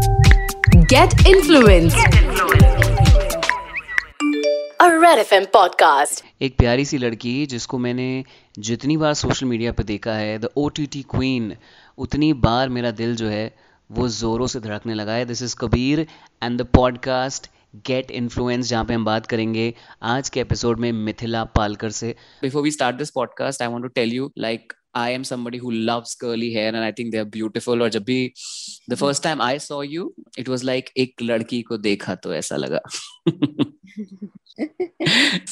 A Red FM podcast. एक प्यारी सी लड़की जिसको मैंने जितनी बार सोशल मीडिया पर देखा है the O T T queen उतनी बार मेरा दिल जो है वो ज़ोरों से धड़कने लगा है। This is Kabir and the podcast get influence जहाँ पे हम बात करेंगे आज के एपिसोड में मिथिला पालकर से। Before we start this podcast I want to tell you like I am somebody who curly hair and I think they beautiful और जब भी the first time I saw you it was like एक लड़की को देखा तो ऐसा लगा।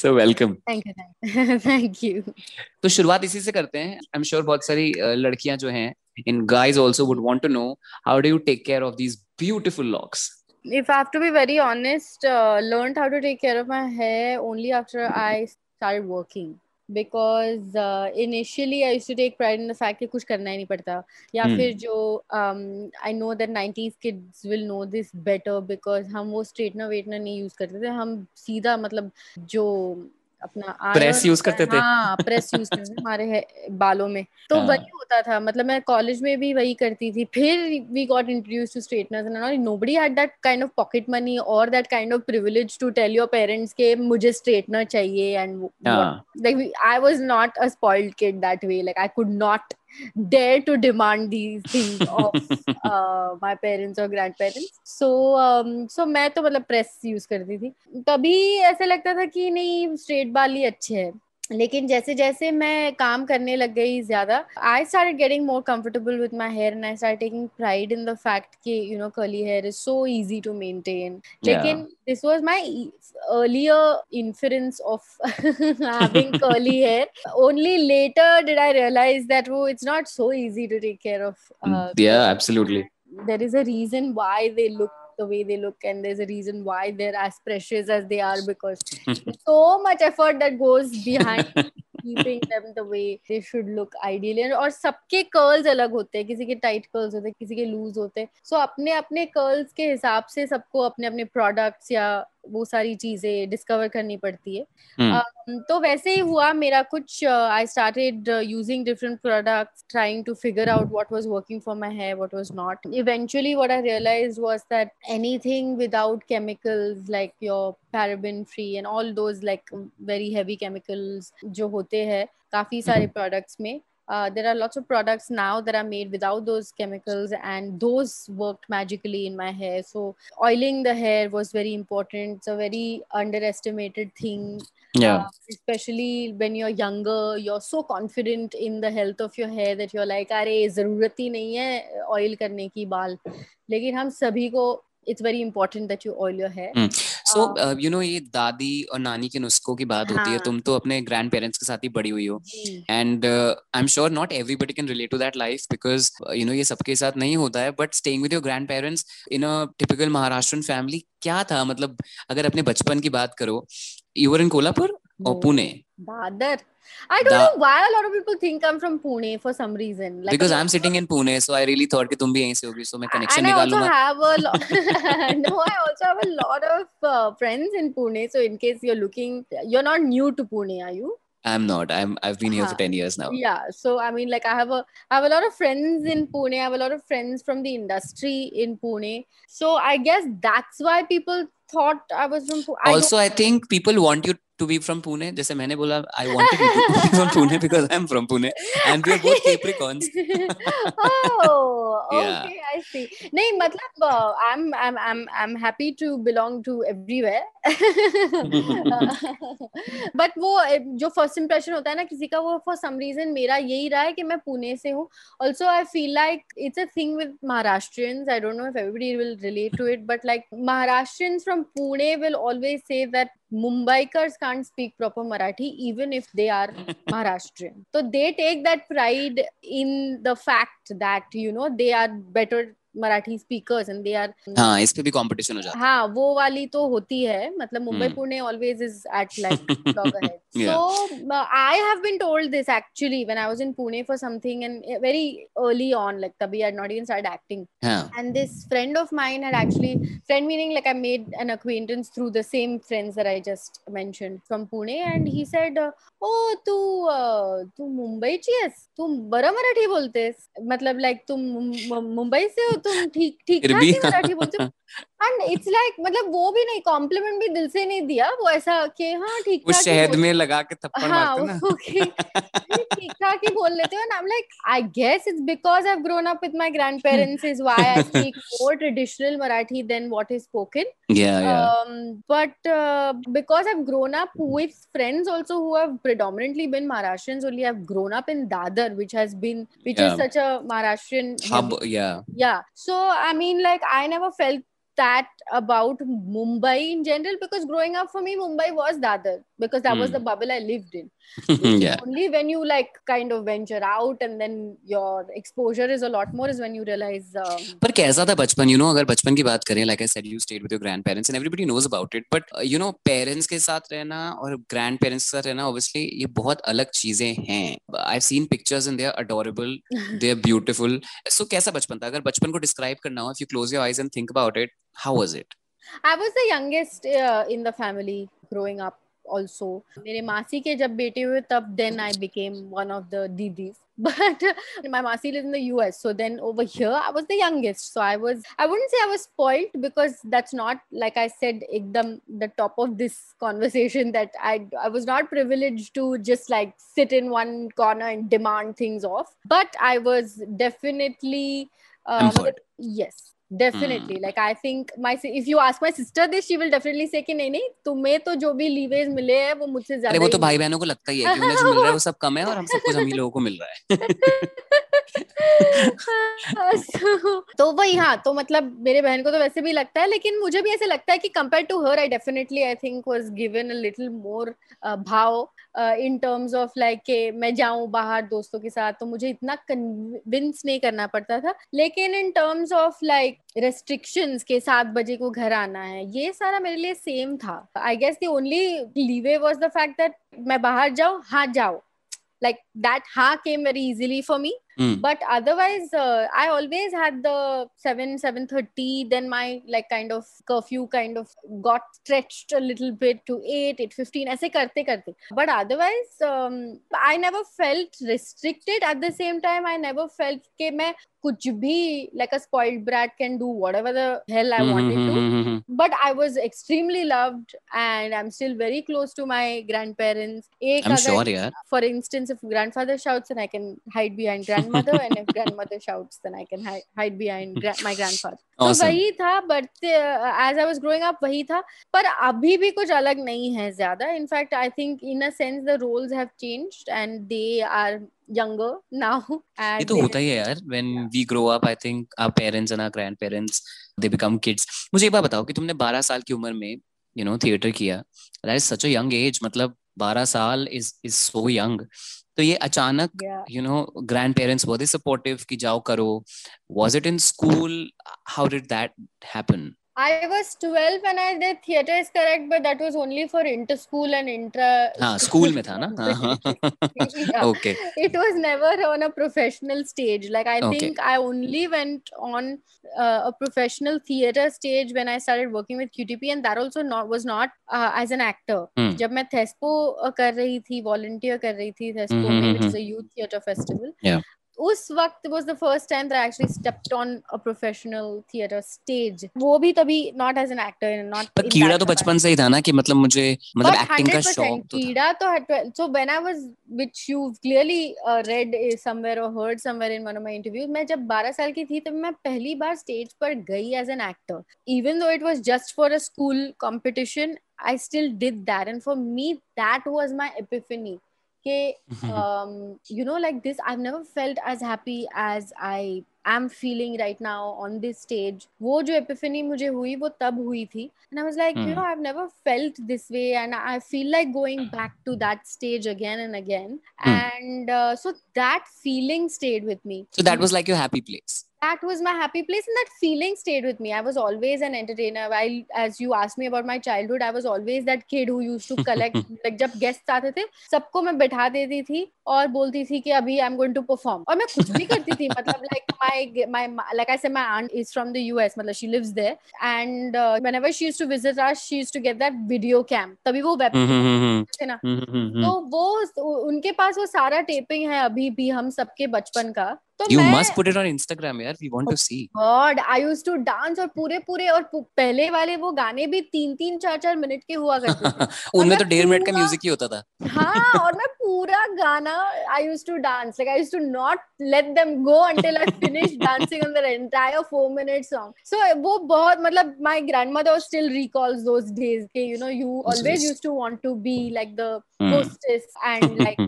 So welcome thank you thank you तो शुरुआत इसी से करते हैं। आई एम श्योर बहुत सारी लड़कियाँ जो है इन guys also would want to know how do you take care of these beautiful locks If I have to be very honest, uh, learned how to take care of my hair only after I started working. Because initially I to take pride in the fact कि कुछ करना ही नहीं पड़ता या hmm. फिर जो I know that nineties kids will know this better because हम वो स्ट्रेटनर वेटनर नहीं यूज़ करते थे हम सीधा मतलब जो अपना प्रेस यूज़ करते थे। हाँ प्रेस यूज़ करते थे हमारे बालों में। तो हाँ. वही होता था मतलब मैं कॉलेज में भी वही करती थी। फिर we got introduce to straighteners and nobody had that kind of pocket money और that kind of privilege to tell your parents के मुझे स्ट्रेटनर चाहिए and like I was not a spoiled kid that way like I could not dare to demand these things of uh, my parents or grandparents so um, so मैं तो मतलब press use करती थी तभी ऐसे लगता था कि नहीं स्ट्रेट बाल ही अच्छे हैं लेकिन जैसे जैसे मैं काम करने लग गई ज़्यादा I start getting more comfortable with my hair and I start taking pride in the fact कि you know curly hair is so easy to maintain लेकिन this was my earlier influence of having curly hair only later did I realise that वो it's not so easy to take care of there is a reason why they look the way they look and there's a reason why they're as precious as they are because so much effort that goes behind keeping them the way they should look ideally and और सबके curls अलग होते हैं किसी के tight curls होते हैं किसी के loose होते हैं so, अपने अपने curls के हिसाब से सबको अपने अपने products या वो सारी चीज़ें डिस्कवर करनी पड़ती है। hmm. तो वैसे ही हुआ मेरा कुछ I started using different products trying to figure out what was working for my hair what was not eventually what I realised was that anything without chemicals like your paraben free and all those like very heavy chemicals जो होते हैं काफ़ी सारे products में Uh, there are lots of products now that are made without those chemicals and those worked magically in my hair so oiling the hair was very important it's a very underestimated thing yeah uh, especially when you're younger you're so confident in the health of your hair that you're like अरे जरूरत ही नहीं है oil करने की बाल लेकिन हम सभी को it's very important that you oil your hair. Hmm. So uh, uh, you know ये दादी और नानी के नुस्खों की बात होती है तुम तो अपने ग्रैंड पेरेंट्स के साथ ही बड़ी हुई हो। And I am sure not everybody can relate to that life because you know ये सबके साथ नहीं होता है but staying with your grandparents in a typical Maharashtrian family क्या था? मतलब अगर अपने बचपन की बात करो you were in Kolhapur or Pune. Dadar. I don't da- know why a lot of people think I'm from Pune for some reason. Like because I'm sitting in Pune, so I really thought that you bhi se so and I also have a lot. no, I also have a lot of uh, friends in Pune. So in case you're looking, you're not new to Pune, are you? I'm not. I'm. I've been here uh, for uh-huh. ten years now. Yeah. So I mean, like, I have a. I have a lot of friends in Pune. I have a lot of friends from the industry in Pune. So I guess that's why people thought I was from. Pune. also, I, I think people want you to be from Pune. जैसे मैंने बोला I wanted you to be from Pune because I'm from Pune and we are both Capricorns. oh, okay, yeah. I see. नहीं मतलब I'm I'm I'm I'm happy to belong to everywhere. But वो जो first impression होता है ना किसी का वो फॉर सम रीजन मेरा यही रहा है कि मैं पुणे से हूँ also I feel like it's a thing with Maharashtrians I don't know if everybody will relate to it but like Maharashtrians from Pune will always say that Mumbaikars can't speak proper Marathi even if they are Maharashtrian. So they take that pride in the fact that you know they are better Marathi speakers and they are हाँ इस पे भी competition हो जाता है। हाँ वो वाली तो होती है मतलब Mumbai Pune always is at like so I have been told this actually when I was in Pune for something and very early on like तभी I not even start acting and this friend of mine had actually friend meaning like I made an acquaintance through the same friends that I just mentioned from Pune and he said oh तू तू मुंबईची आहेस? तू बरं मराठी बोलतेस. मतलब like तू मुंबई से हो तुम ठीक ठीक ठाक ही बोला ठीक बोलते एंड इट्स लाइक मतलब वो भी नहीं कॉम्प्लीमेंट भी दिल से नहीं दिया वो ऐसा कि हाँ ठीक ठाक शहद में लगा के थप्पड़ मारते हाँ, ना। ठीक ठाक ही बोल लेते हो। And I am like I guess it's because I have grown up with my grandparents is why I speak more traditional Marathi than what is spoken but because I grown up with friends also who have predominantly been Maharashtrians only I have grown up in Dadar which has been which is such a Maharashtrian hub या या so I mean like I never felt that about Mumbai in general because growing up for me Mumbai was Dadar because that was Hmm. the bubble I lived in yeah. only when you like kind of venture out and then your exposure is a lot more is when you realize um, पर कैसा था बचपन? You know अगर बचपन की बात करें like I said you stayed with your grandparents and everybody knows about it but you know parents के साथ रहना और ग्रैंड पेरेंट्स के साथ रहना ऑब्वियसली ये बहुत अलग चीज़ें हैं। I have seen pictures and they are adorable they are beautiful so कैसा बचपन था? अगर बचपन को डिस्क्राइब करना हो if you close your eyes and think about it how was it I was the youngest uh, in the family growing up also. मेरे मासी के जब बेटे हुए तब then I became one of the didis. But my masi lives in the US. So then over here I was the youngest. So I was I wouldn't say I was spoiled because that's not like I said ekdam the top of this conversation that I I was not privileged to just like sit in one corner and demand things off. But I was definitely uh, Pampered. yes definitely like I think my if you ask ask sister this this she will definitely say कि नहीं नहीं तुम्हें तो जो भी लीवेज मिले हैं वो मुझसे ज़्यादा अरे वो तो भाई। बहनों को लगता ही है कि उन्हें जो मिल रहा है वो सब कम है और हम सब कुछ हम ही लोगों को मिल रहा है तो वही हाँ तो मतलब मेरे बहन को तो वैसे भी लगता है, लेकिन मुझे भी ऐसे लगता है कि compare to her I definitely I think was given a little more bhaav in terms of like के मैं जाऊँ बाहर दोस्तों के साथ तो मुझे इतना कन्विंस नहीं करना पड़ता था। लेकिन in terms of like restrictions के सात बजे को घर आना है, ये सारा मेरे लिए सेम था। I guess the only leeway was the fact that मैं बाहर जाऊँ हाँ जाओ like that ha came very easily for me Hmm. but otherwise uh, i always had the 7 7:30 then my like kind of curfew kind of got stretched a little bit to 8 8:15 ऐसे करते करते but otherwise um, i never felt restricted at the same time i never felt कि मैं कुछ भी like a spoiled brat can do whatever the hell i wanted to but I was extremely loved and I'm still very close to my grandparents. एक I'm अगर- sure यार For instance, if grandfather shouts, then I can hide behind grandmother, and if grandmother shouts, then I can hide, hide behind gra- my grandfather. तो Awesome. वही था but as I was growing up वही था पर अभी भी कुछ अलग नहीं है ज्यादा in fact I think in a sense the roles have changed and they are younger now ये and तो they- होता ही है यार when we grow up I think our parents and our grandparents they become kids मुझे एक बात बताओ कि तुमने 12 साल की उम्र में you know थिएटर किया that is such a young age मतलब 12 साल is is so young तो ये अचानक yeah you know grandparents were they supportive कि जाओ करो was it in school how did that happen I was 12 when I did theater is correct, but that was only for inter school and intra. हाँ school में था ना हाँ Yeah. okay It was never on a professional stage. Like I Okay. think I only went on uh, a professional theater stage when I started working with QTP, and that also not was not uh, as an actor. Hmm. जब मैं थेस्पो कर रही थी volunteer कर रही थी थेस्पो हम्म, में हम्म, which is a youth theater festival Yeah. उस वक्त was the first time that actually stepped on a professional theatre stage वो भी तभी not as an actor not कीड़ा तो बचपन से ही था ना कि मतलब मुझे मतलब एक्टिंग का शौक तो कीड़ा तो so when I was which you clearly read somewhere और heard somewhere in one of my interview मैं जब 12 साल की थी तब मैं पहली बार स्टेज पर गई as an actor even though it was just for a school competition I still did that and for me that was my epiphany okay mm-hmm. um, you know like this i've never felt as happy as i am feeling right now on this stage. wo jo epiphany mujhe hui wo tab hui and i was like you hmm. know i've never felt this way and i feel like going hmm. back to that stage again and again. Hmm. And uh, so that feeling stayed with me. So that was like your happy place. That was my happy place and that feeling stayed with me i was always an entertainer while as you asked me about my childhood i was always that kid who used to collect like जब guest आते थे सबको मैं बैठा देती थी और बोलती थी कि अभी I am going to perform और मैं कुछ भी करती थी मतलब like my my like I say my aunt is from the US मतलब she lives there and uh, whenever she used to visit us she used to get that video cam तभी वो वेब हम्म, हम्म, हम्म, थे ना हम्म, हम्म, हम्म, तो वो उनके पास वो सारा टेपिंग है अभी भी हम सबके बचपन का तो You मैं must put it on Instagram, yaar. We want to see. God I used to dance और पूरे पूरे और पहले वाले वो गाने भी तीन तीन चार चार मिनट के हुआ करते थे उनमें तो डेढ़ मिनट का म्यूज़िक ही होता था हाँ और मैं पूरा गाना I use to dance like I use to not let them go until I finish dancing on the entire four minute song so वो बहुत मतलब my grandmother still recalls those days के you know you always use to want to be like the hostess and like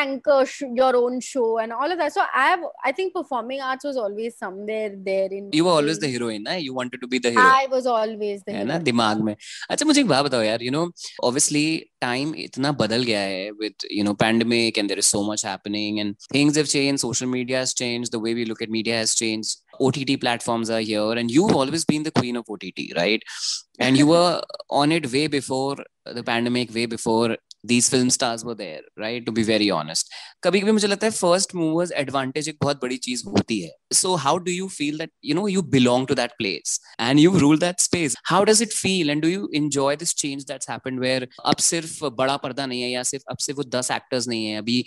anchor your own show and all of that so I have I think performing arts was always somewhere there in you were always the heroine ना you wanted to be the hero I was always the है ना? दिमाग में। अच्छा मुझे एक बात बताओ यार यू नो ऑब्वियसली टाइम इतना बदल गया है with you know pandemic and there is so much happening and things have changed. Social media has changed. The way we look at media has changed. OTT platforms are here, and you've always been the queen of OTT, right? And you were on it way before the pandemic, way before these film stars were there right to be very honest कभी कभी मुझे लगता है first movers advantage एक बहुत बड़ी चीज होती है so how do you feel that you know you belong to that place and you rule that space how does it feel and do you enjoy this change that's happened where अब सिर्फ बड़ा पर्दा नहीं है या सिर्फ अब सिर्फ वो दस एक्टर्स नहीं है अभी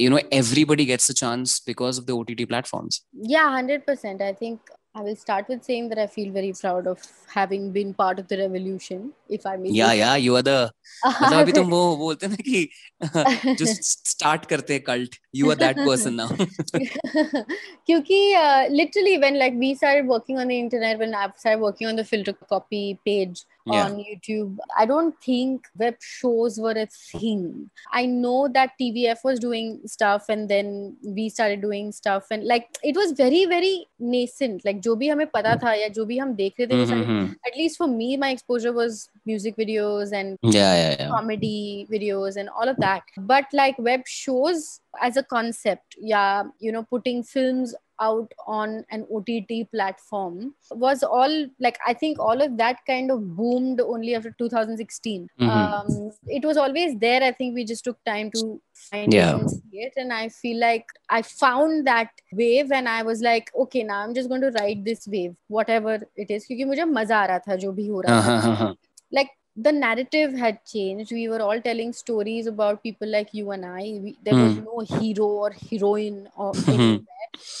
you know everybody gets a chance because of the OTT platforms yeah 100% i think i will start with saying that i feel very proud of having been part of the revolution if i may या say. Yeah you are the मतलब अभी तुम वो बोलते हैं ना कि जो स्टार्ट करते हैं cult you are that person now क्योंकि uh, literally when like we started working on the internet when i started working on the filter copy page Yeah. on youtube i don't think web shows were a thing i know that tvf was doing stuff and then we started doing stuff and like it was very very nascent like जो भी हमें पता था या जो भी हम देख रहे थे वो सारे at least for me my exposure was music videos and या या या comedy videos and all of that but like web shows as a concept yeah you know putting films out on an ott platform was all like i think all of that kind of boomed only after 2016 Mhm. um it was always there i think we just took time to find Yeah. it and see it and i feel like i found that wave and i was like okay now i'm just going to ride this wave whatever it is क्योंकि मुझे मजा आ रहा था जो भी हो रहा हाँ था हाँ हाँ हाँ like the narrative had changed. We were all telling stories about people like you and i. We, there was hmm. no hero or heroine or anywhere.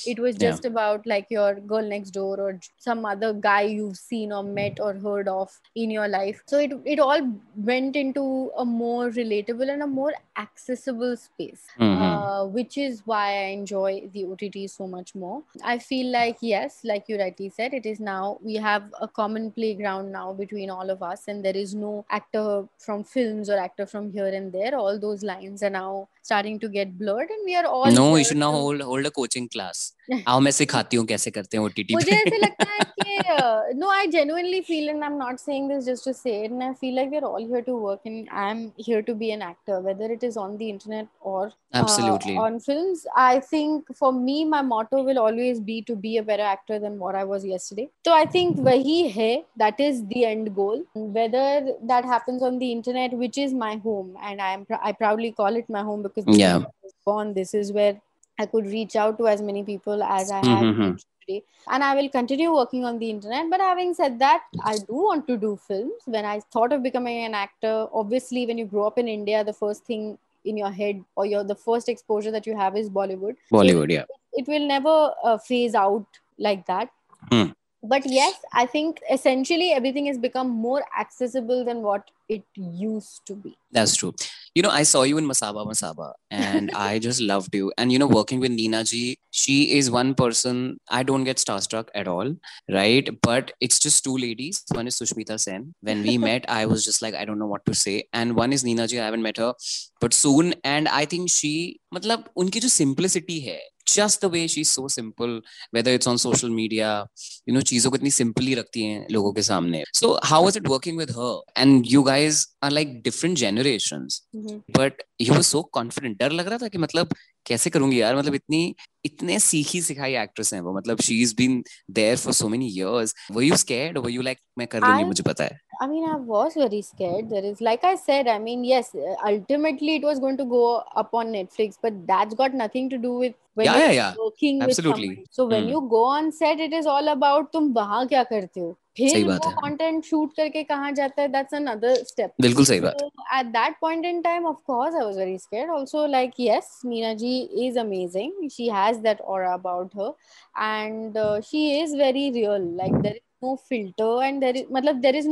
It was Yeah. just about like your girl next door or some other guy you've seen or met or heard of in your life. So it it all went into a more relatable and a more accessible space Mhm. uh, which is why I enjoy the OTT so much more. I feel like, yes, like you rightly said, it is now we have a common playground now between all of us, and there is no actor from films or actor from here and there. All those lines are now starting to get blurred, and we are all. no you here should now to- hold hold a coaching class आओ मैं सिखाती हूँ कैसे करते हैं OTT मुझे पे ऐसे लगता है कि no I genuinely feel and i'm not saying this just to say it and i feel like we're all here to work and i'm here to be an actor whether it is on the internet or uh, Absolutely. on films i think for me my motto will always be to be a better actor than what i was yesterday so i think wahi hai that is the end goal whether that happens on the internet which is my home and i'm pr- i proudly call it my home because this is Yeah. where I was born this is where I could reach out to as many people as I have Mhm today. And i will continue working on the internet. But having said that i do want to do films. When i thought of becoming an actor obviously when you grow up in india the first thing in your head or your the first exposure that you have is bollywood. Bollywood so, yeah. it, it will never uh, phase out like that. Hmm. but yes i think essentially everything has become more accessible than what it used to be. That's true you know, I saw you in Masaba Masaba and I just loved you. And, you know, working with Nina Ji, she is one person I don't get starstruck at all, right? But it's just two ladies. One is Sushmita Sen. When we met, I was just like, I don't know what to say. And one is Nina Ji. I haven't met her, but soon. And I think she, matlab, unki jo simplicity hai, just the way she so simple whether it's on social media you know चीज़ों को इतनी simply रखती हैं लोगों के सामने। So how was it working with her and you guys are like different generation but you were so confident डर लग रहा था कि मतलब कैसे करूँगी यार मतलब इतनी इतने सीखी सिखाई एक्ट्रेस हैं वो मतलब she is been there for so many years were you scared were you like मैं कर लूँगी मुझे पता है I mean, I was very scared. There is, like I said, I mean, yes, uh, ultimately it was going to go up on Netflix, but that's got nothing to do with when Yeah, you're yeah, yeah. working Absolutely. with someone. So when Hmm. you go on set, it is all about तुम वहाँ क्या करते हो सही बात वो है। content shoot करके कहाँ जाता है that's another step बिल्कुल सही बात so at that point in time of course i was very scared also like yes meena ji is amazing she has that aura about her and uh, she is very real like there is no filter and there is matlab there is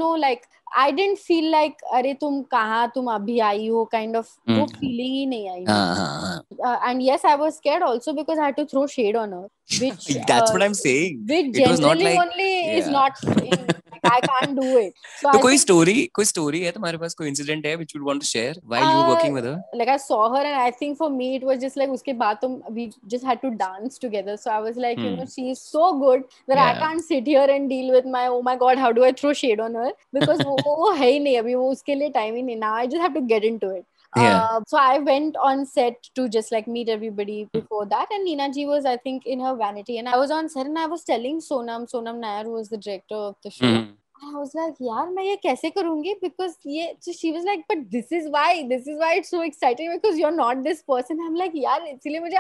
i didn't feel like अरे तुम कहाँ तुम अभी आई हो kind of वो हम्म। feeling ही नहीं आई हाँ हाँ हाँ uh, and yes i was scared also because i had to throw shade on her which that's uh, what i'm saying which It was not like- only yeah. is not in, like, i can't do it so तो कोई story कोई story है तुम्हारे पास कोई incident है which you would want to share while uh, you were working with her like I saw her and I think for me it was just like uske baad tum we just had to dance together so I was like hmm. you Hmm. know she's so good that yeah. I can't sit here and deal with my oh my god how do I throw shade on her because वो वो है ही नहीं अभी वो उसके लिए time ही नहीं now I just have to get into it Yeah. Uh, so I went on set to just like meet everybody before that, and Nina Ji was, I think, in her vanity. And I was on set and I was telling Sonam, Sonam Nair, who was the director of the show, Hmm. I was like, यार मैं ये कैसे करूँगी because ये so she was like but this is why this is why it's so exciting because you're not this person I'm like यार इसलिए मुझे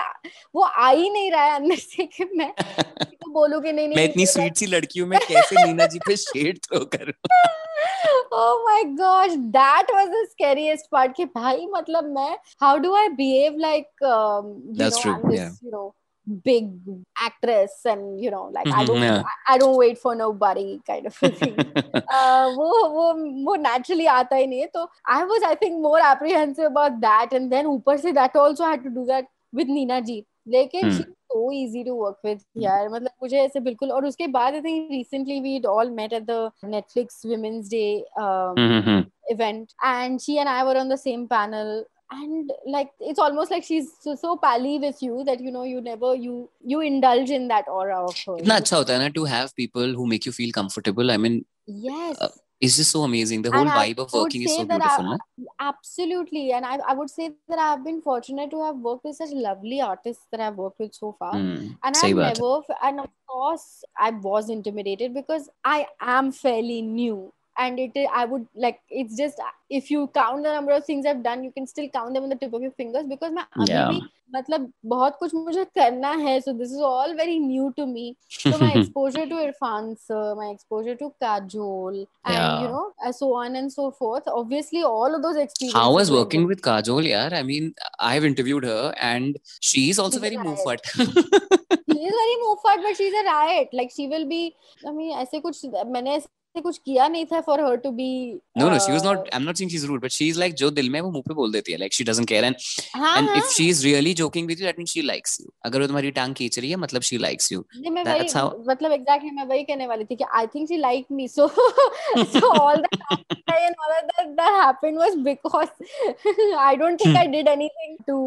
वो आ ही नहीं रहा है अंदर से कि मैं बोलूँ कि नहीं नहीं मैं इतनी स्वीट सी लड़की हूँ मैं कैसे नीना जी पे शेड थ्रो करूँ oh my gosh that was the scariest part कि भाई मतलब मैं how do I behave like um, you That's know true, I'm this yeah. you know big actress and you know like mm-hmm, I Mhm, don't yeah. I, I don't wait for nobody kind of thing uh, वो वो वो naturally आता ही नहीं है तो I was I think more apprehensive about that and then ऊपर से that also had to do that with Nina जी लेकिन Hmm. she's so easy to work with यार मतलब मुझे ऐसे बिल्कुल और उसके बाद I think recently we all met at the Netflix Women's Day um, hmm, event and she and I were on the same panel and like it's almost like she's so, so pally with you that you know you never you you indulge in that aura of her कितना अच्छा होता है ना to have people who make you feel comfortable I mean yes uh, is just so amazing. The whole vibe of working is so beautiful. I, no? Absolutely. And I, I would say that I've been fortunate to have worked with such lovely artists that I've worked with so far. Mm, and I've never, and of course, I was intimidated because I am fairly new and it i- I would like it's just if you count the number of things I've done you can still count them on the tip of your fingers because मैं अभी Yeah. भी मतलब बहुत कुछ मुझे करना है so this is all very new to me so my exposure to Irfan sir, my exposure to Kajol, and Yeah. you know, uh, so on and so forth. Obviously, all of those experiences. How was were working good. with Kajol, yaar? I mean, I've interviewed her and she's also She's very a riot. moofat. She is very muffat, but she's a riot. Like she will be. I mean, ऐसे कुछ मैंने ने कुछ किया नहीं था for her to be no no she was not I am not saying she is rude but she is like जो दिल में वो मुँह पे बोल देती है like she doesn't care and and if she is really joking with you that means she likes you अगर वो तुम्हारी टांग खींच रही है मतलब she likes you that's how मतलब एग्जैक्टली मैं वही कहने वाली थी कि I think she like me so so all the and all that that happened was because I don't think I did anything to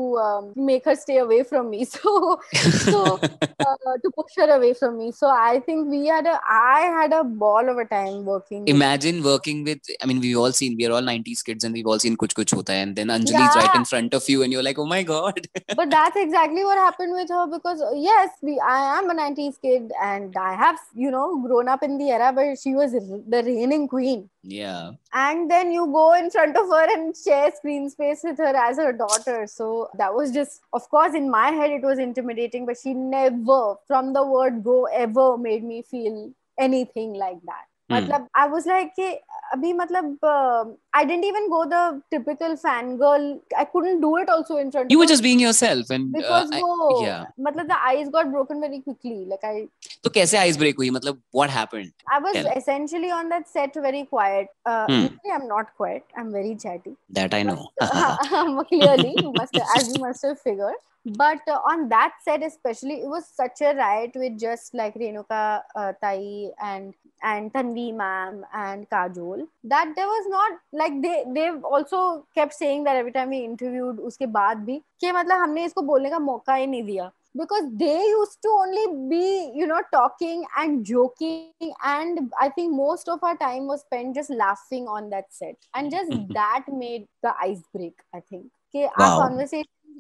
make her stay away from me so so to push her away from me so I think we had I had a ball over time working. Imagine working with. I mean, we've all seen. We're all '90s kids, and we've all seen Kuch Kuch Hota Hai, and then Anjali yeah. right in front of you, and you're like, "Oh my god!" but that's exactly what happened with her because yes, we, I am a '90s kid, and I have you know grown up in the era where she was the reigning queen. Yeah. And then you go in front of her and share screen space with her as her daughter. So that was just, of course, in my head it was intimidating, but she never, from the word go, ever made me feel anything like that. मतलब I was like कि अभी मतलब uh, I didn't even go the typical fangirl I couldn't do it also in front You of were her just being yourself, and uh, because I- वो yeah. मतलब the ice got broken very quickly like I तो कैसे ice break हुई मतलब what happened I was Tell. essentially on that set very quiet uh, Hmm. usually I'm not quiet I'm very chatty that I know um, clearly you must as you must have figured but uh, on that set especially it was such a riot with just like Renuka uh, Tai and and Tanvi ma'am and Kajol that there was not like they they've also kept saying that every time we interviewed उसके बाद भी कि मतलब हमने इसको बोलने का मौका ही नहीं दिया because they used to only be you know talking and joking and i think most of our time was spent just laughing on that set and just that made the ice break i think okay our Wow.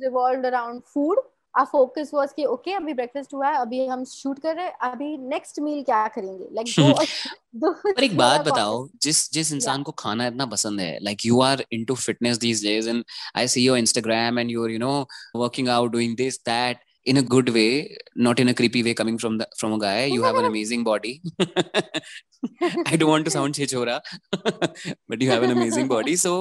revolved around food our focus was कि okay अभी breakfast हुआ है अभी हम shoot कर रहे हैं अभी next meal क्या करेंगे like दो, पर एक बात बताओ जिस जिस इंसान को खाना इतना पसंद है like you are into fitness these days and I see your Instagram and you're you know working out doing this that in a good way not in a creepy way coming from the from a guy you have an amazing body i don't want to sound chichora but you have an amazing body so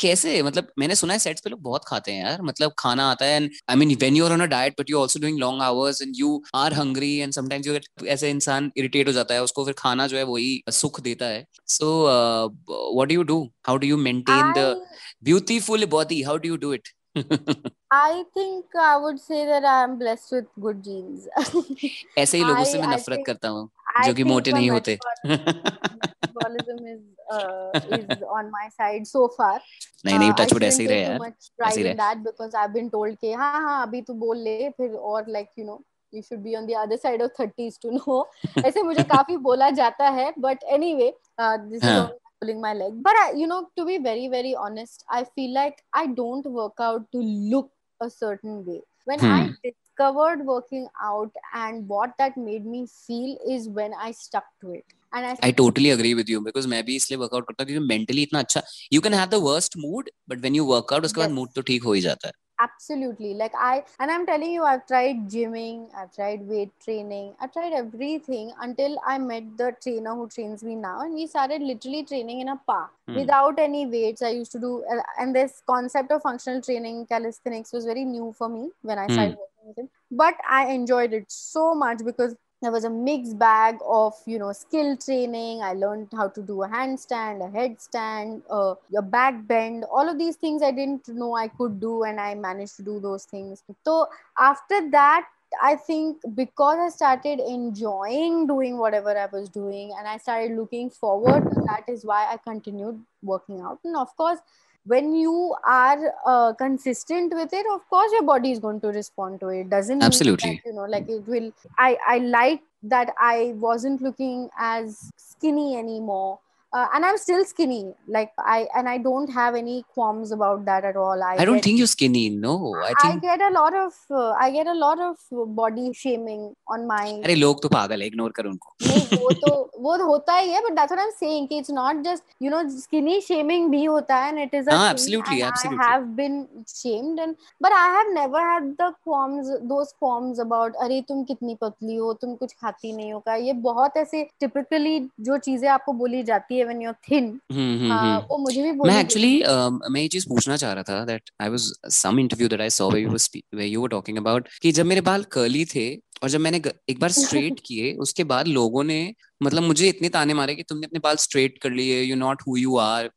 कैसे? मतलब मैंने सुना है sets पे लोग बहुत खाते हैं यार। मतलब खाना आता है and I mean when you are on a diet but you also doing long hours and you are hungry and sometimes you ऐसे इंसान इरिटेट हो जाता है उसको फिर खाना जो है वही सुख देता है। So what do you do how do you maintain the beautiful body how do you do it I think I would say that I am blessed with good genes. ऐसे ही लोगों से मैं नफरत करता हूँ। जो कि मोटे नहीं होते uh. नहीं नहीं टच वुड ऐसे ही रहे यार ऐसे ही रहे that because I've been told कि हाँ हाँ अभी तू बोल ले फिर और like you know you should be on the other side of 30s to know ऐसे मुझे काफ़ी बोला जाता है but anyway uh, this is pulling my leg but I, you know to be very very honest i feel like i don't work out to look a certain way when hmm. i discovered working out and what that made me feel is when i stuck to it and I, I totally agree with you because मैं भी इसलिए workout करता हूँ क्योंकि mentally इतना अच्छा you can have the worst mood but when you work out उसके बाद mood तो ठीक हो ही जाता है absolutely like i and i'm telling you i've tried gymming i've tried weight training i tried everything until i met the trainer who trains me now and we started literally training in a park mm. without any weights i used to do uh, and this concept of functional training calisthenics was very new for me when i started mm. but i enjoyed it so much because there was a mixed bag of you know skill training. I learned how to do a handstand a headstand uh, a back bend. All of these things i didn't know i could do and i managed to do those things. So after that I think because I started enjoying doing whatever I was doing and I started looking forward that is why I continued working out. And of course, when you are uh, consistent with it of course your body is going to respond to it. Doesn't absolutely. that, you know like it will i i like that i wasn't looking as skinny anymore uh, and I'm still skinny. Like I and I don't have any qualms about that at all. I, I don't get, think you're skinny. No, I think I get a lot of uh, I get a lot of body shaming on my. अरे लोग तो पागल है ignore कर उनको. नहीं वो तो वो होता ही है but that's what I'm saying कि it's not just you know skinny shaming भी होता है and it is a ah, absolutely absolutely. I have been shamed and but I have never had the qualms those qualms about अरे तुम कितनी पतली हो तुम कुछ खाती नहीं हो का ये बहुत ऐसे typically जो चीज़ें आपको बोली जाती है है व्हेन यू आर थिन वो मुझे भी मैं एक्चुअली मैं ये चीज़ पूछना चाह रहा था that I was some interview that I saw where you were talking about कि जब मेरे बाल कर्ली थे और जब मैंने एक बार स्ट्रेट किए उसके बाद लोगों ने मतलब मुझे इतने ताने मारे कि तुमने अपने बाल स्ट्रेट कर लिए you not who you are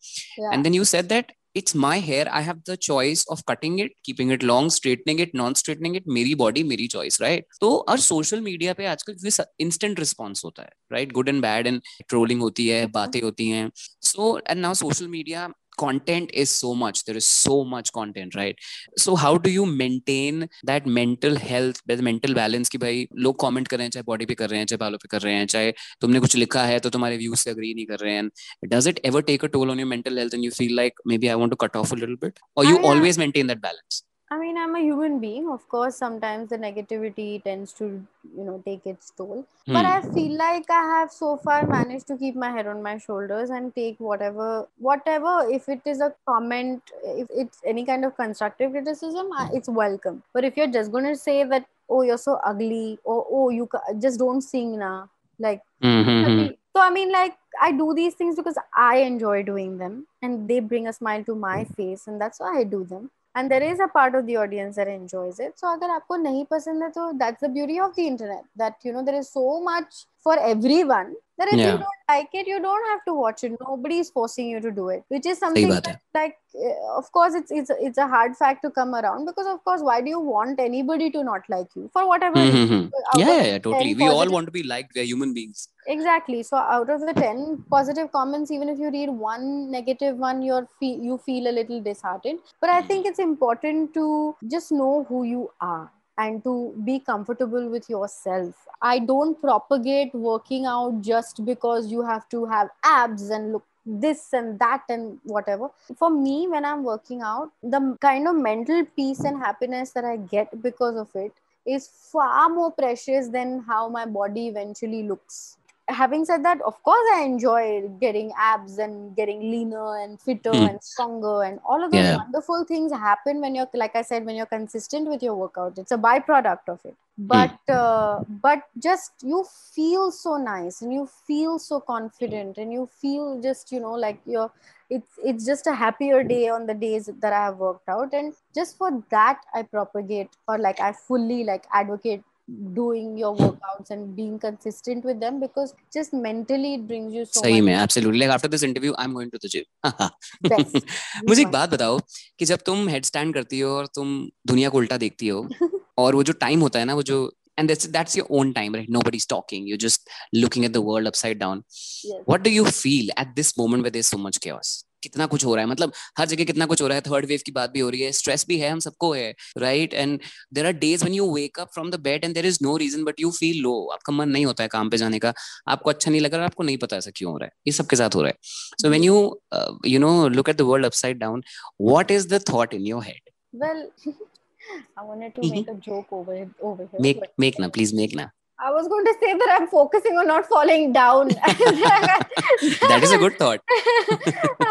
and then you said that it's my hair I have the choice of cutting it keeping it long straightening it non straightening it मेरी बॉडी मेरी चॉइस राइट तो और social media पे आजकल instant response होता है right good and bad and trolling होती है, बातें होती हैं। So and now social media content is so much there is so much content right so how do you maintain that mental health mental balance कि भाई लोग comment कर रहे हैं चाहे body पे कर रहे हैं चाहे बालों पे कर रहे हैं चाहे तुमने कुछ लिखा है तो तुम्हारे views से agree नहीं कर रहे हैं does it ever take a toll on your mental health and you feel like maybe I want to cut off a little bit or you always maintain that balance I mean, I'm a human being. Of course, sometimes the negativity tends to, you know, take its toll. Hmm. But I feel like I have so far managed to keep my head on my shoulders and take whatever, whatever. If it is a comment, if it's any kind of constructive criticism, it's welcome. But if you're just going to say that, oh, you're so ugly, or oh, you just don't sing now, like. Mm-hmm. So I mean, like I do these things because I enjoy doing them, and they bring a smile to my face, and that's why I do them and there is a part of the audience that enjoys it so अगर आपको नहीं पसंद है तो that's the beauty of the internet that you know there is so much for everyone that if yeah. you don't like it you don't have to watch it. Nobody is forcing you to do it which is something that, like eh, of course it's it's it's a hard fact to come around because of course why do you want anybody to not like you? For whatever mm-hmm. yeah, yeah, yeah totally. We all want to be liked. We're human beings. Exactly. So out of the 10 positive comments even if you read one negative one you're fe- you feel a little disheartened. But i think it's important to just know who you are and to be comfortable with yourself. I don't propagate working out just because you have to have abs and look this and that and whatever. For me, when I'm working out, the kind of mental peace and happiness that I get because of it is far more precious than how my body eventually looks having said that of course i enjoy getting abs and getting leaner and fitter Mm. and stronger and all of those Yeah. wonderful things happen when you're like i said when you're consistent with your workout it's a byproduct of it but uh, but just you feel so nice and you feel so confident and you feel just you know like you're it's it's just a happier day on the days that i have worked out and just for that i propagate or like i fully like advocate doing your workouts and being consistent with them because just mentally it brings you so सही much में absolutely like after this interview I am going to the gym best. मुझे एक बात बताओ कि जब तुम head stand करती हो और तुम दुनिया को उल्टा देखती हो और वो जो टाइम होता है ना वो जो and that's that's your own time right nobody's talking you're just looking at the world upside down Yes. what do you feel at this moment where there's so much chaos कितना कुछ हो रहा है। मतलब हर जगह कितना कुछ हो रहा है। थर्ड वेव की बात भी हो रही है। स्ट्रेस भी है हम सबको है right and there are days when you wake up from the bed and there is no reason but you feel low आपका मन नहीं होता है काम पे जाने का। आपको अच्छा नहीं लग रहा आपको नहीं पता ऐसा क्यों हो रहा है। ये सबके साथ हो रहा है। So when you you know look at the world upside down what is the thought in your head well i wanted to make a joke over over here but make ना प्लीज़ मेक ना i was going to say that i'm focusing on not falling down that is a good thought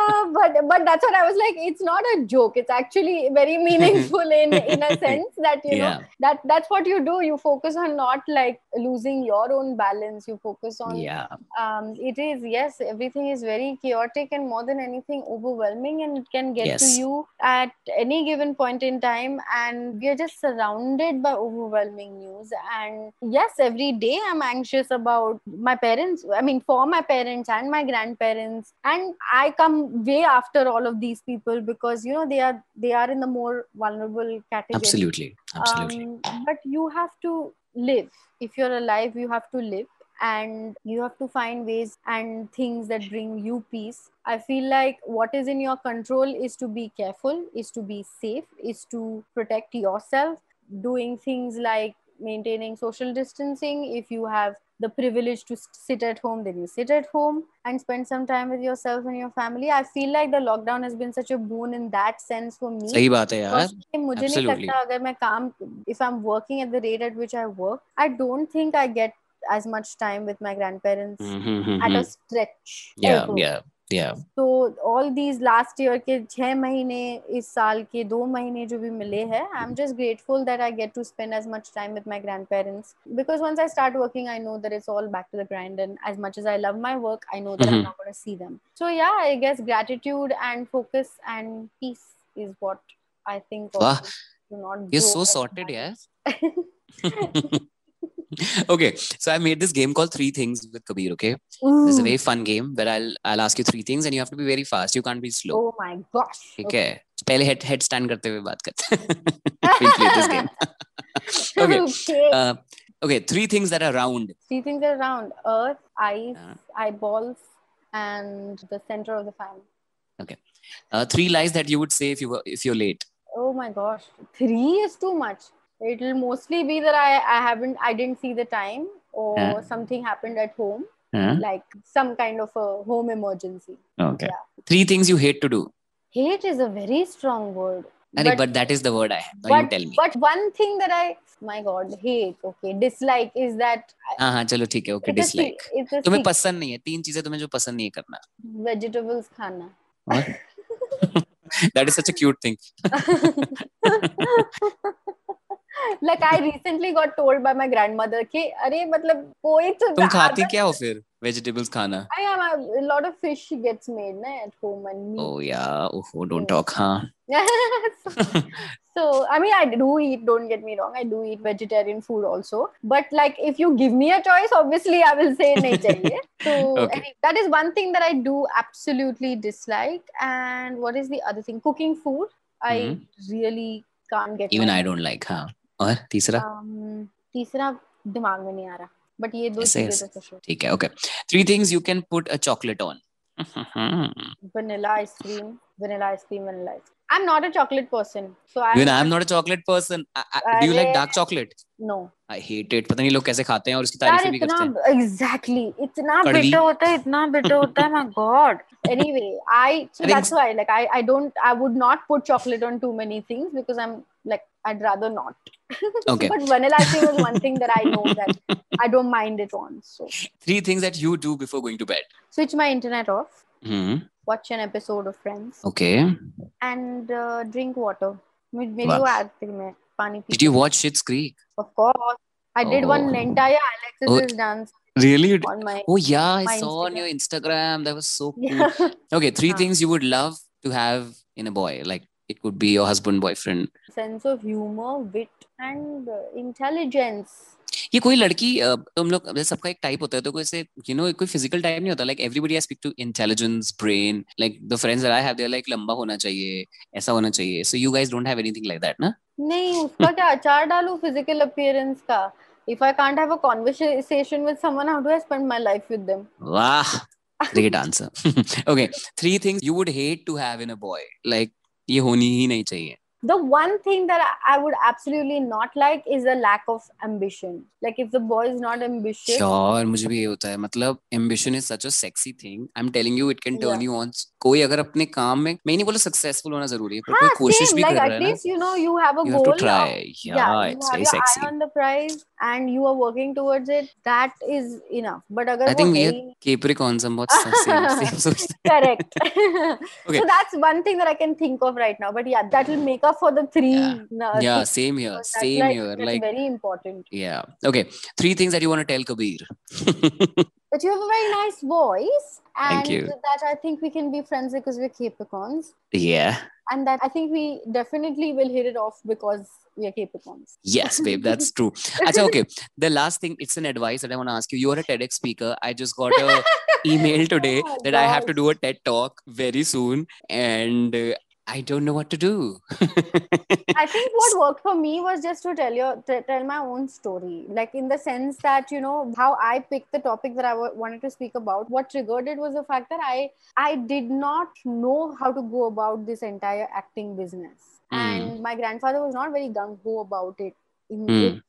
Uh, but but that's what I was like. It's not a joke. It's actually very meaningful in in a sense that you know that that's what you do. You focus on not like losing your own balance. You focus on yeah um, it is yes everything is very chaotic and more than anything overwhelming and it can get to you at any given point in time and we are just surrounded by overwhelming news and yes every day i'm anxious about my parents i mean for my parents and my grandparents. And i come way after all of these people because you know they are they are in the more vulnerable category. Absolutely. Absolutely. Um, but you have to live. If you're alive you have to live and you have to find ways and things that bring you peace. I feel like what is in your control is to be careful is to be safe is to protect yourself. Doing things like maintaining social distancing if you have the privilege to s- sit at home then you sit at home and spend some time with yourself and your family i feel like the lockdown has been such a boon in that sense for me सही बात है यार Because मुझे नहीं absolutely. लगता अगर मैं काम if I'm working at the rate at which I work I don't think I get as much time with my grandparents Mhm, at a mhm. stretch yeah ever. yeah तो all these last year के छह महीने इस साल के दो महीने जो भी मिले हैं I am just grateful that I get to spend as much time with my grandparents because once I start working I know that it's all back to the grind and as much as I love my work I know that I not see them so yeah I guess gratitude and focus and peace is what I think do not you so sorted yes okay so i made this game called three things with kabir okay this is a Ooh. very fun game where i'll i'll ask you three things and you have to be very fast you can't be slow oh my gosh ठीक है तो पहले head head stand करते हुए बात करते हैं we'll play this game okay okay. uh, okay three things that are round Three things are round earth, eyes, Uh. eyeballs, and the center of the fan. uh, three lies that you would say if you were if you're late Oh my gosh. Three is too much. It'll mostly be that I, I haven't I didn't see the time or Yeah. something happened at home, huh? like some kind of a home emergency. okay Yeah. three things you hate to do Hate is a very strong word. Arre, but, that is the word i have now you but, tell me but one thing that I my god, hate, okay, dislike is that हाँ हाँ चलो ठीक है okay it's a se- dislike it's a तुम्हें se- पसंद नहीं है तीन चीजें तुम्हें जो पसंद नहीं है करना vegetables khana. that is such a cute thing like I recently got told by my grandmother कि अरे मतलब कोई तो तुम खाती क्या हो फिर वेजिटेबल्स खाना I am a, a lot of fish gets made na, at home and meat. oh yeah oh don't Mm. talk हाँ so, so I mean I do eat. Don't get me wrong. I do eat vegetarian food also. But like if you give me a choice, obviously I will say nahi chahiye. So Okay. any- that is one thing that I do absolutely dislike. And what is the other thing? Cooking food. I Mhm. really can't get. even I don't like हाँ और तीसरा? तीसरा दिमाग में नहीं आ रहा but ये दो चीज़ें ठीक है okay three things you can put a chocolate on vanilla ice cream vanilla ice cream vanilla ice cream I am not a chocolate person so I you know I am not a chocolate person do you like dark chocolate no I hate it पता नहीं लोग कैसे खाते हैं और उसकी तारीफ़ भी करते हैं। एग्जैक्टली इतना बिटर होता है इतना बिटर होता है my god anyway I that's why like I I don't I would not put chocolate on too many things because I am like I'd rather not Okay. but vanilla ice cream is one thing that I know that I don't mind it on so Three things that you do before going to bed. switch my internet off Hmm. watch an episode of Friends Okay. and uh, drink water मे- मेरी वाह। वो आदत है मैं पानी Did P you watch Schitt's Creek? of course I did one Oh. entire Alexis's Oh. dance Really? You did? on my Oh yeah, I my saw on Instagram. your Instagram. That was so cool. yeah. Okay, three Huh. things you would love to have in a boy. Like it could be your husband, boyfriend. sense of humor, wit, and uh, intelligence. ये कोई लड़की अ, तुम लोग जैसे सबका एक type होता है तो कोई ऐसे यू नो कोई फिजिकल टाइप नहीं होता like everybody I speak to intelligence brain like the friends that I have they like लंबा होना चाहिए ऐसा होना चाहिए so you guys don't have anything like that ना नहीं उसका क्या अचार डालू फिजिकल अपीयरेंस का if I can't have a conversation with someone, how do I spend my life with them? वाह great answer okay three things you would hate to have in a boy like ये होनी ही नहीं चाहिए The one thing that I- would absolutely not like is the lack of ambition. Like if the boy is not ambitious, sure मुझे भी ये होता है मतलब is such a sexy thing I am telling you it can turn Yeah. You on कोई अगर अपने काम में मैं नहीं बोला सक्सेसफुल होना ज़रूरी है पर हाँ, कोई कोशिश same. भी like कर रहा है ना you know you have a you goal. have to try uh, yeah, you it's very sexy eye on the prize and you are working towards it that is enough. But agar i think we are capricorns and what's same, same, correct. Okay. so that's one thing that i can think of right now. But yeah that will make up for the three yeah, uh, yeah same here same here like very important. yeah. Okay three things that you want to tell kabir. But you have a very nice voice and that i think we can be friends because we're capricorns. Yeah. And that i think we definitely will hit it off because we are capricorns yes babe that's true. Achha, okay the last thing it's an advice that i want to ask you. You're a tedx speaker. I just got a email today Oh, that i have to do a ted talk very soon and uh, i don't know what to do. I think what worked for me was just to tell you to tell my own story, like in the sense that you know how I picked the topic that I w- wanted to speak about. What triggered it was the fact that I I did not know how to go about this entire acting business. And my grandfather was not very gung ho about it. Hmm.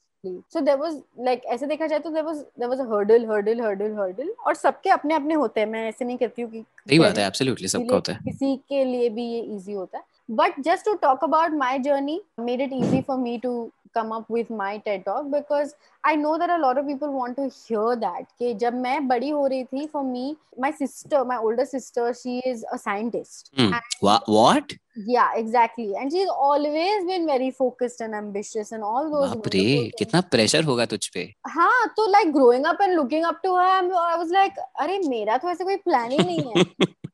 so there was like ऐसे देखा जाए तो there was there was a hurdle hurdle hurdle hurdle और सबके अपने अपने होते हैं मैं ऐसे नहीं कहती हूँ कि सही बात है absolutely सबका होता है किसी के लिए भी ये easy होता है but just to talk about my journey made it easy for me to come up with my TED talk because I know that a lot of people want to hear that कि जब मैं बड़ी हो रही थी for me my sister my older sister she is a scientist Hmm. And- Wha- what yeah exactly and she's always been very focused and ambitious and all those बाप रे. कितना प्रेशर होगा तुझ पे हाँ तो like growing up and looking up to her I was like अरे मेरा तो ऐसे कोई प्लान ही नहीं है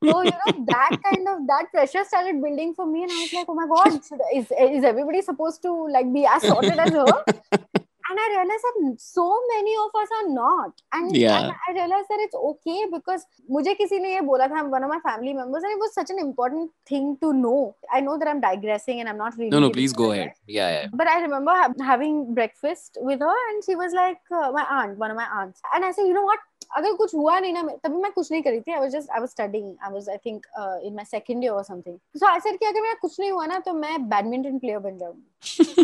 so you know that kind of that pressure started building for me and I was like oh my god should, is is everybody supposed to like be as sorted as her and I realized that so many of us are not and, Yeah. and I realized that it's okay because मुझे किसी ने ये बोला था one of my family members and it was such an important thing to know I know that I'm digressing and I'm not really no no giving please you go advice. ahead yeah yeah But I remember ha- having breakfast with her, and she was like uh, my aunt, one of my aunts. And I said, you know what? अगर कुछ हुआ नहीं ना तभी मैं कुछ नहीं करी थी। I I was studying I I think in my second year और समथिंग सो आई सेड कि अगर मेरा कुछ नहीं हुआ ना तो मैं बैडमिंटन प्लेयर बन जाऊँगी।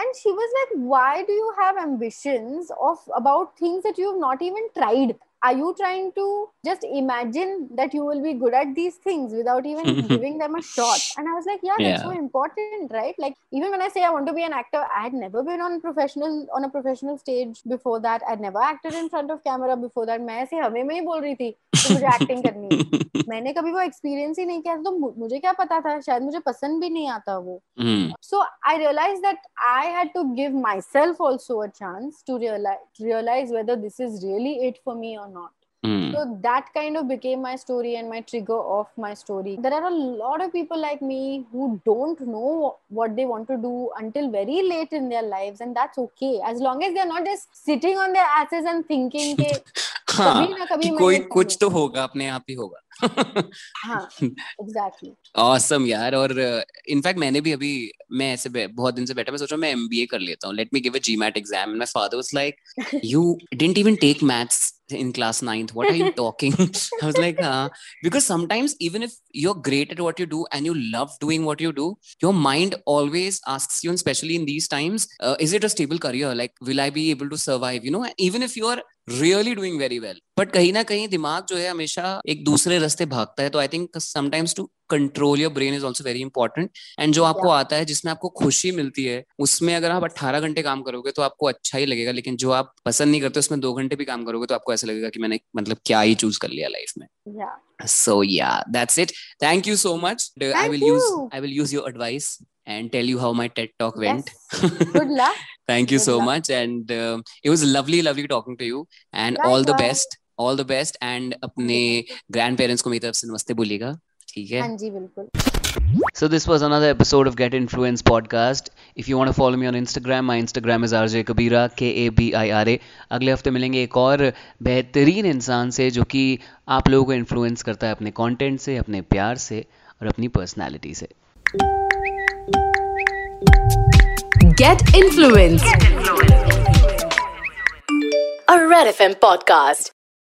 And she was like why do you have ambitions of about things that you have not even tried Are you trying to just imagine that you will be good at these things without even giving them a shot? And I was like, yeah, that's Yeah. so important, right? Like even when I say I want to be an actor, I had never been on professional on a professional stage before that. I'd never acted in front of camera before that. मैं ऐसे हमें में ही बोल रही थी कि मुझे acting करनी है मैंने कभी वो एक्सपीरियंस ही नहीं किया तो मु- मुझे क्या पता था शायद मुझे पसंद भी नहीं आता वो Hmm. so i realized that i had to give myself also a chance to realize realize whether this is really it for me or not Hmm. so that kind of became my story and my trigger of my story there are a lot of people like me who don't know what they want to do until very late in their lives and that's okay as long as they're not just sitting on their asses and thinking कि हाँ कभी ना कभी कि मैं कोई ये कुछ करूँ। तो होगा अपने आप ही होगा हाँ एग्जैक्टली awesome यार और इनफैक्ट uh, मैंने भी अभी मैं ऐसे बहुत दिन से बैठा मैं सोच रहा हूँ मैं एमबीए कर लेता हूँ let me give a GMAT exam my father was like you didn't even take maths in class ninth what are you talking i was like uh, because sometimes even if you're great at what you do and you love doing what you do your mind always asks you and especially in these times uh, is it a stable career like will i be able to survive you know even if you're really doing very well but कहीं ना कहीं दिमाग जो है हमेशा एक दूसरे रस्ते भागता है। तो I think sometimes to control your brain is also very important and जो आपको yeah. आता है जिसमें आपको खुशी मिलती है उसमें अगर आप अट्ठारह घंटे काम करोगे तो आपको अच्छा ही लगेगा। लेकिन जो आप पसंद नहीं करते उसमें दो घंटे भी काम करोगे तो आपको ऐसा लगेगा कि मैंने मतलब क्या ही चूज़ कर लिया लाइफ में। So yeah that's it thank you so much I will use I will use your advice and tell you how my TED talk went thank you so much and it was lovely lovely talking to you and all the best all the best and अपने grandparents को मेरी तरफ़ से नमस्ते बोलिएगा ठीक है हाँ जी बिल्कुल So this was another episode of Get Influence podcast. If you want to follow me on Instagram, my Instagram is RJ Kabira K A B I R A. अगले हफ़्ते मिलेंगे एक और बेहतरीन इंसान से जो कि आप लोगों को इन्फ्लुएंस करता है अपने कंटेंट से अपने प्यार से और अपनी पर्सनालिटी से Get Influence, Get influence. A Red FM podcast.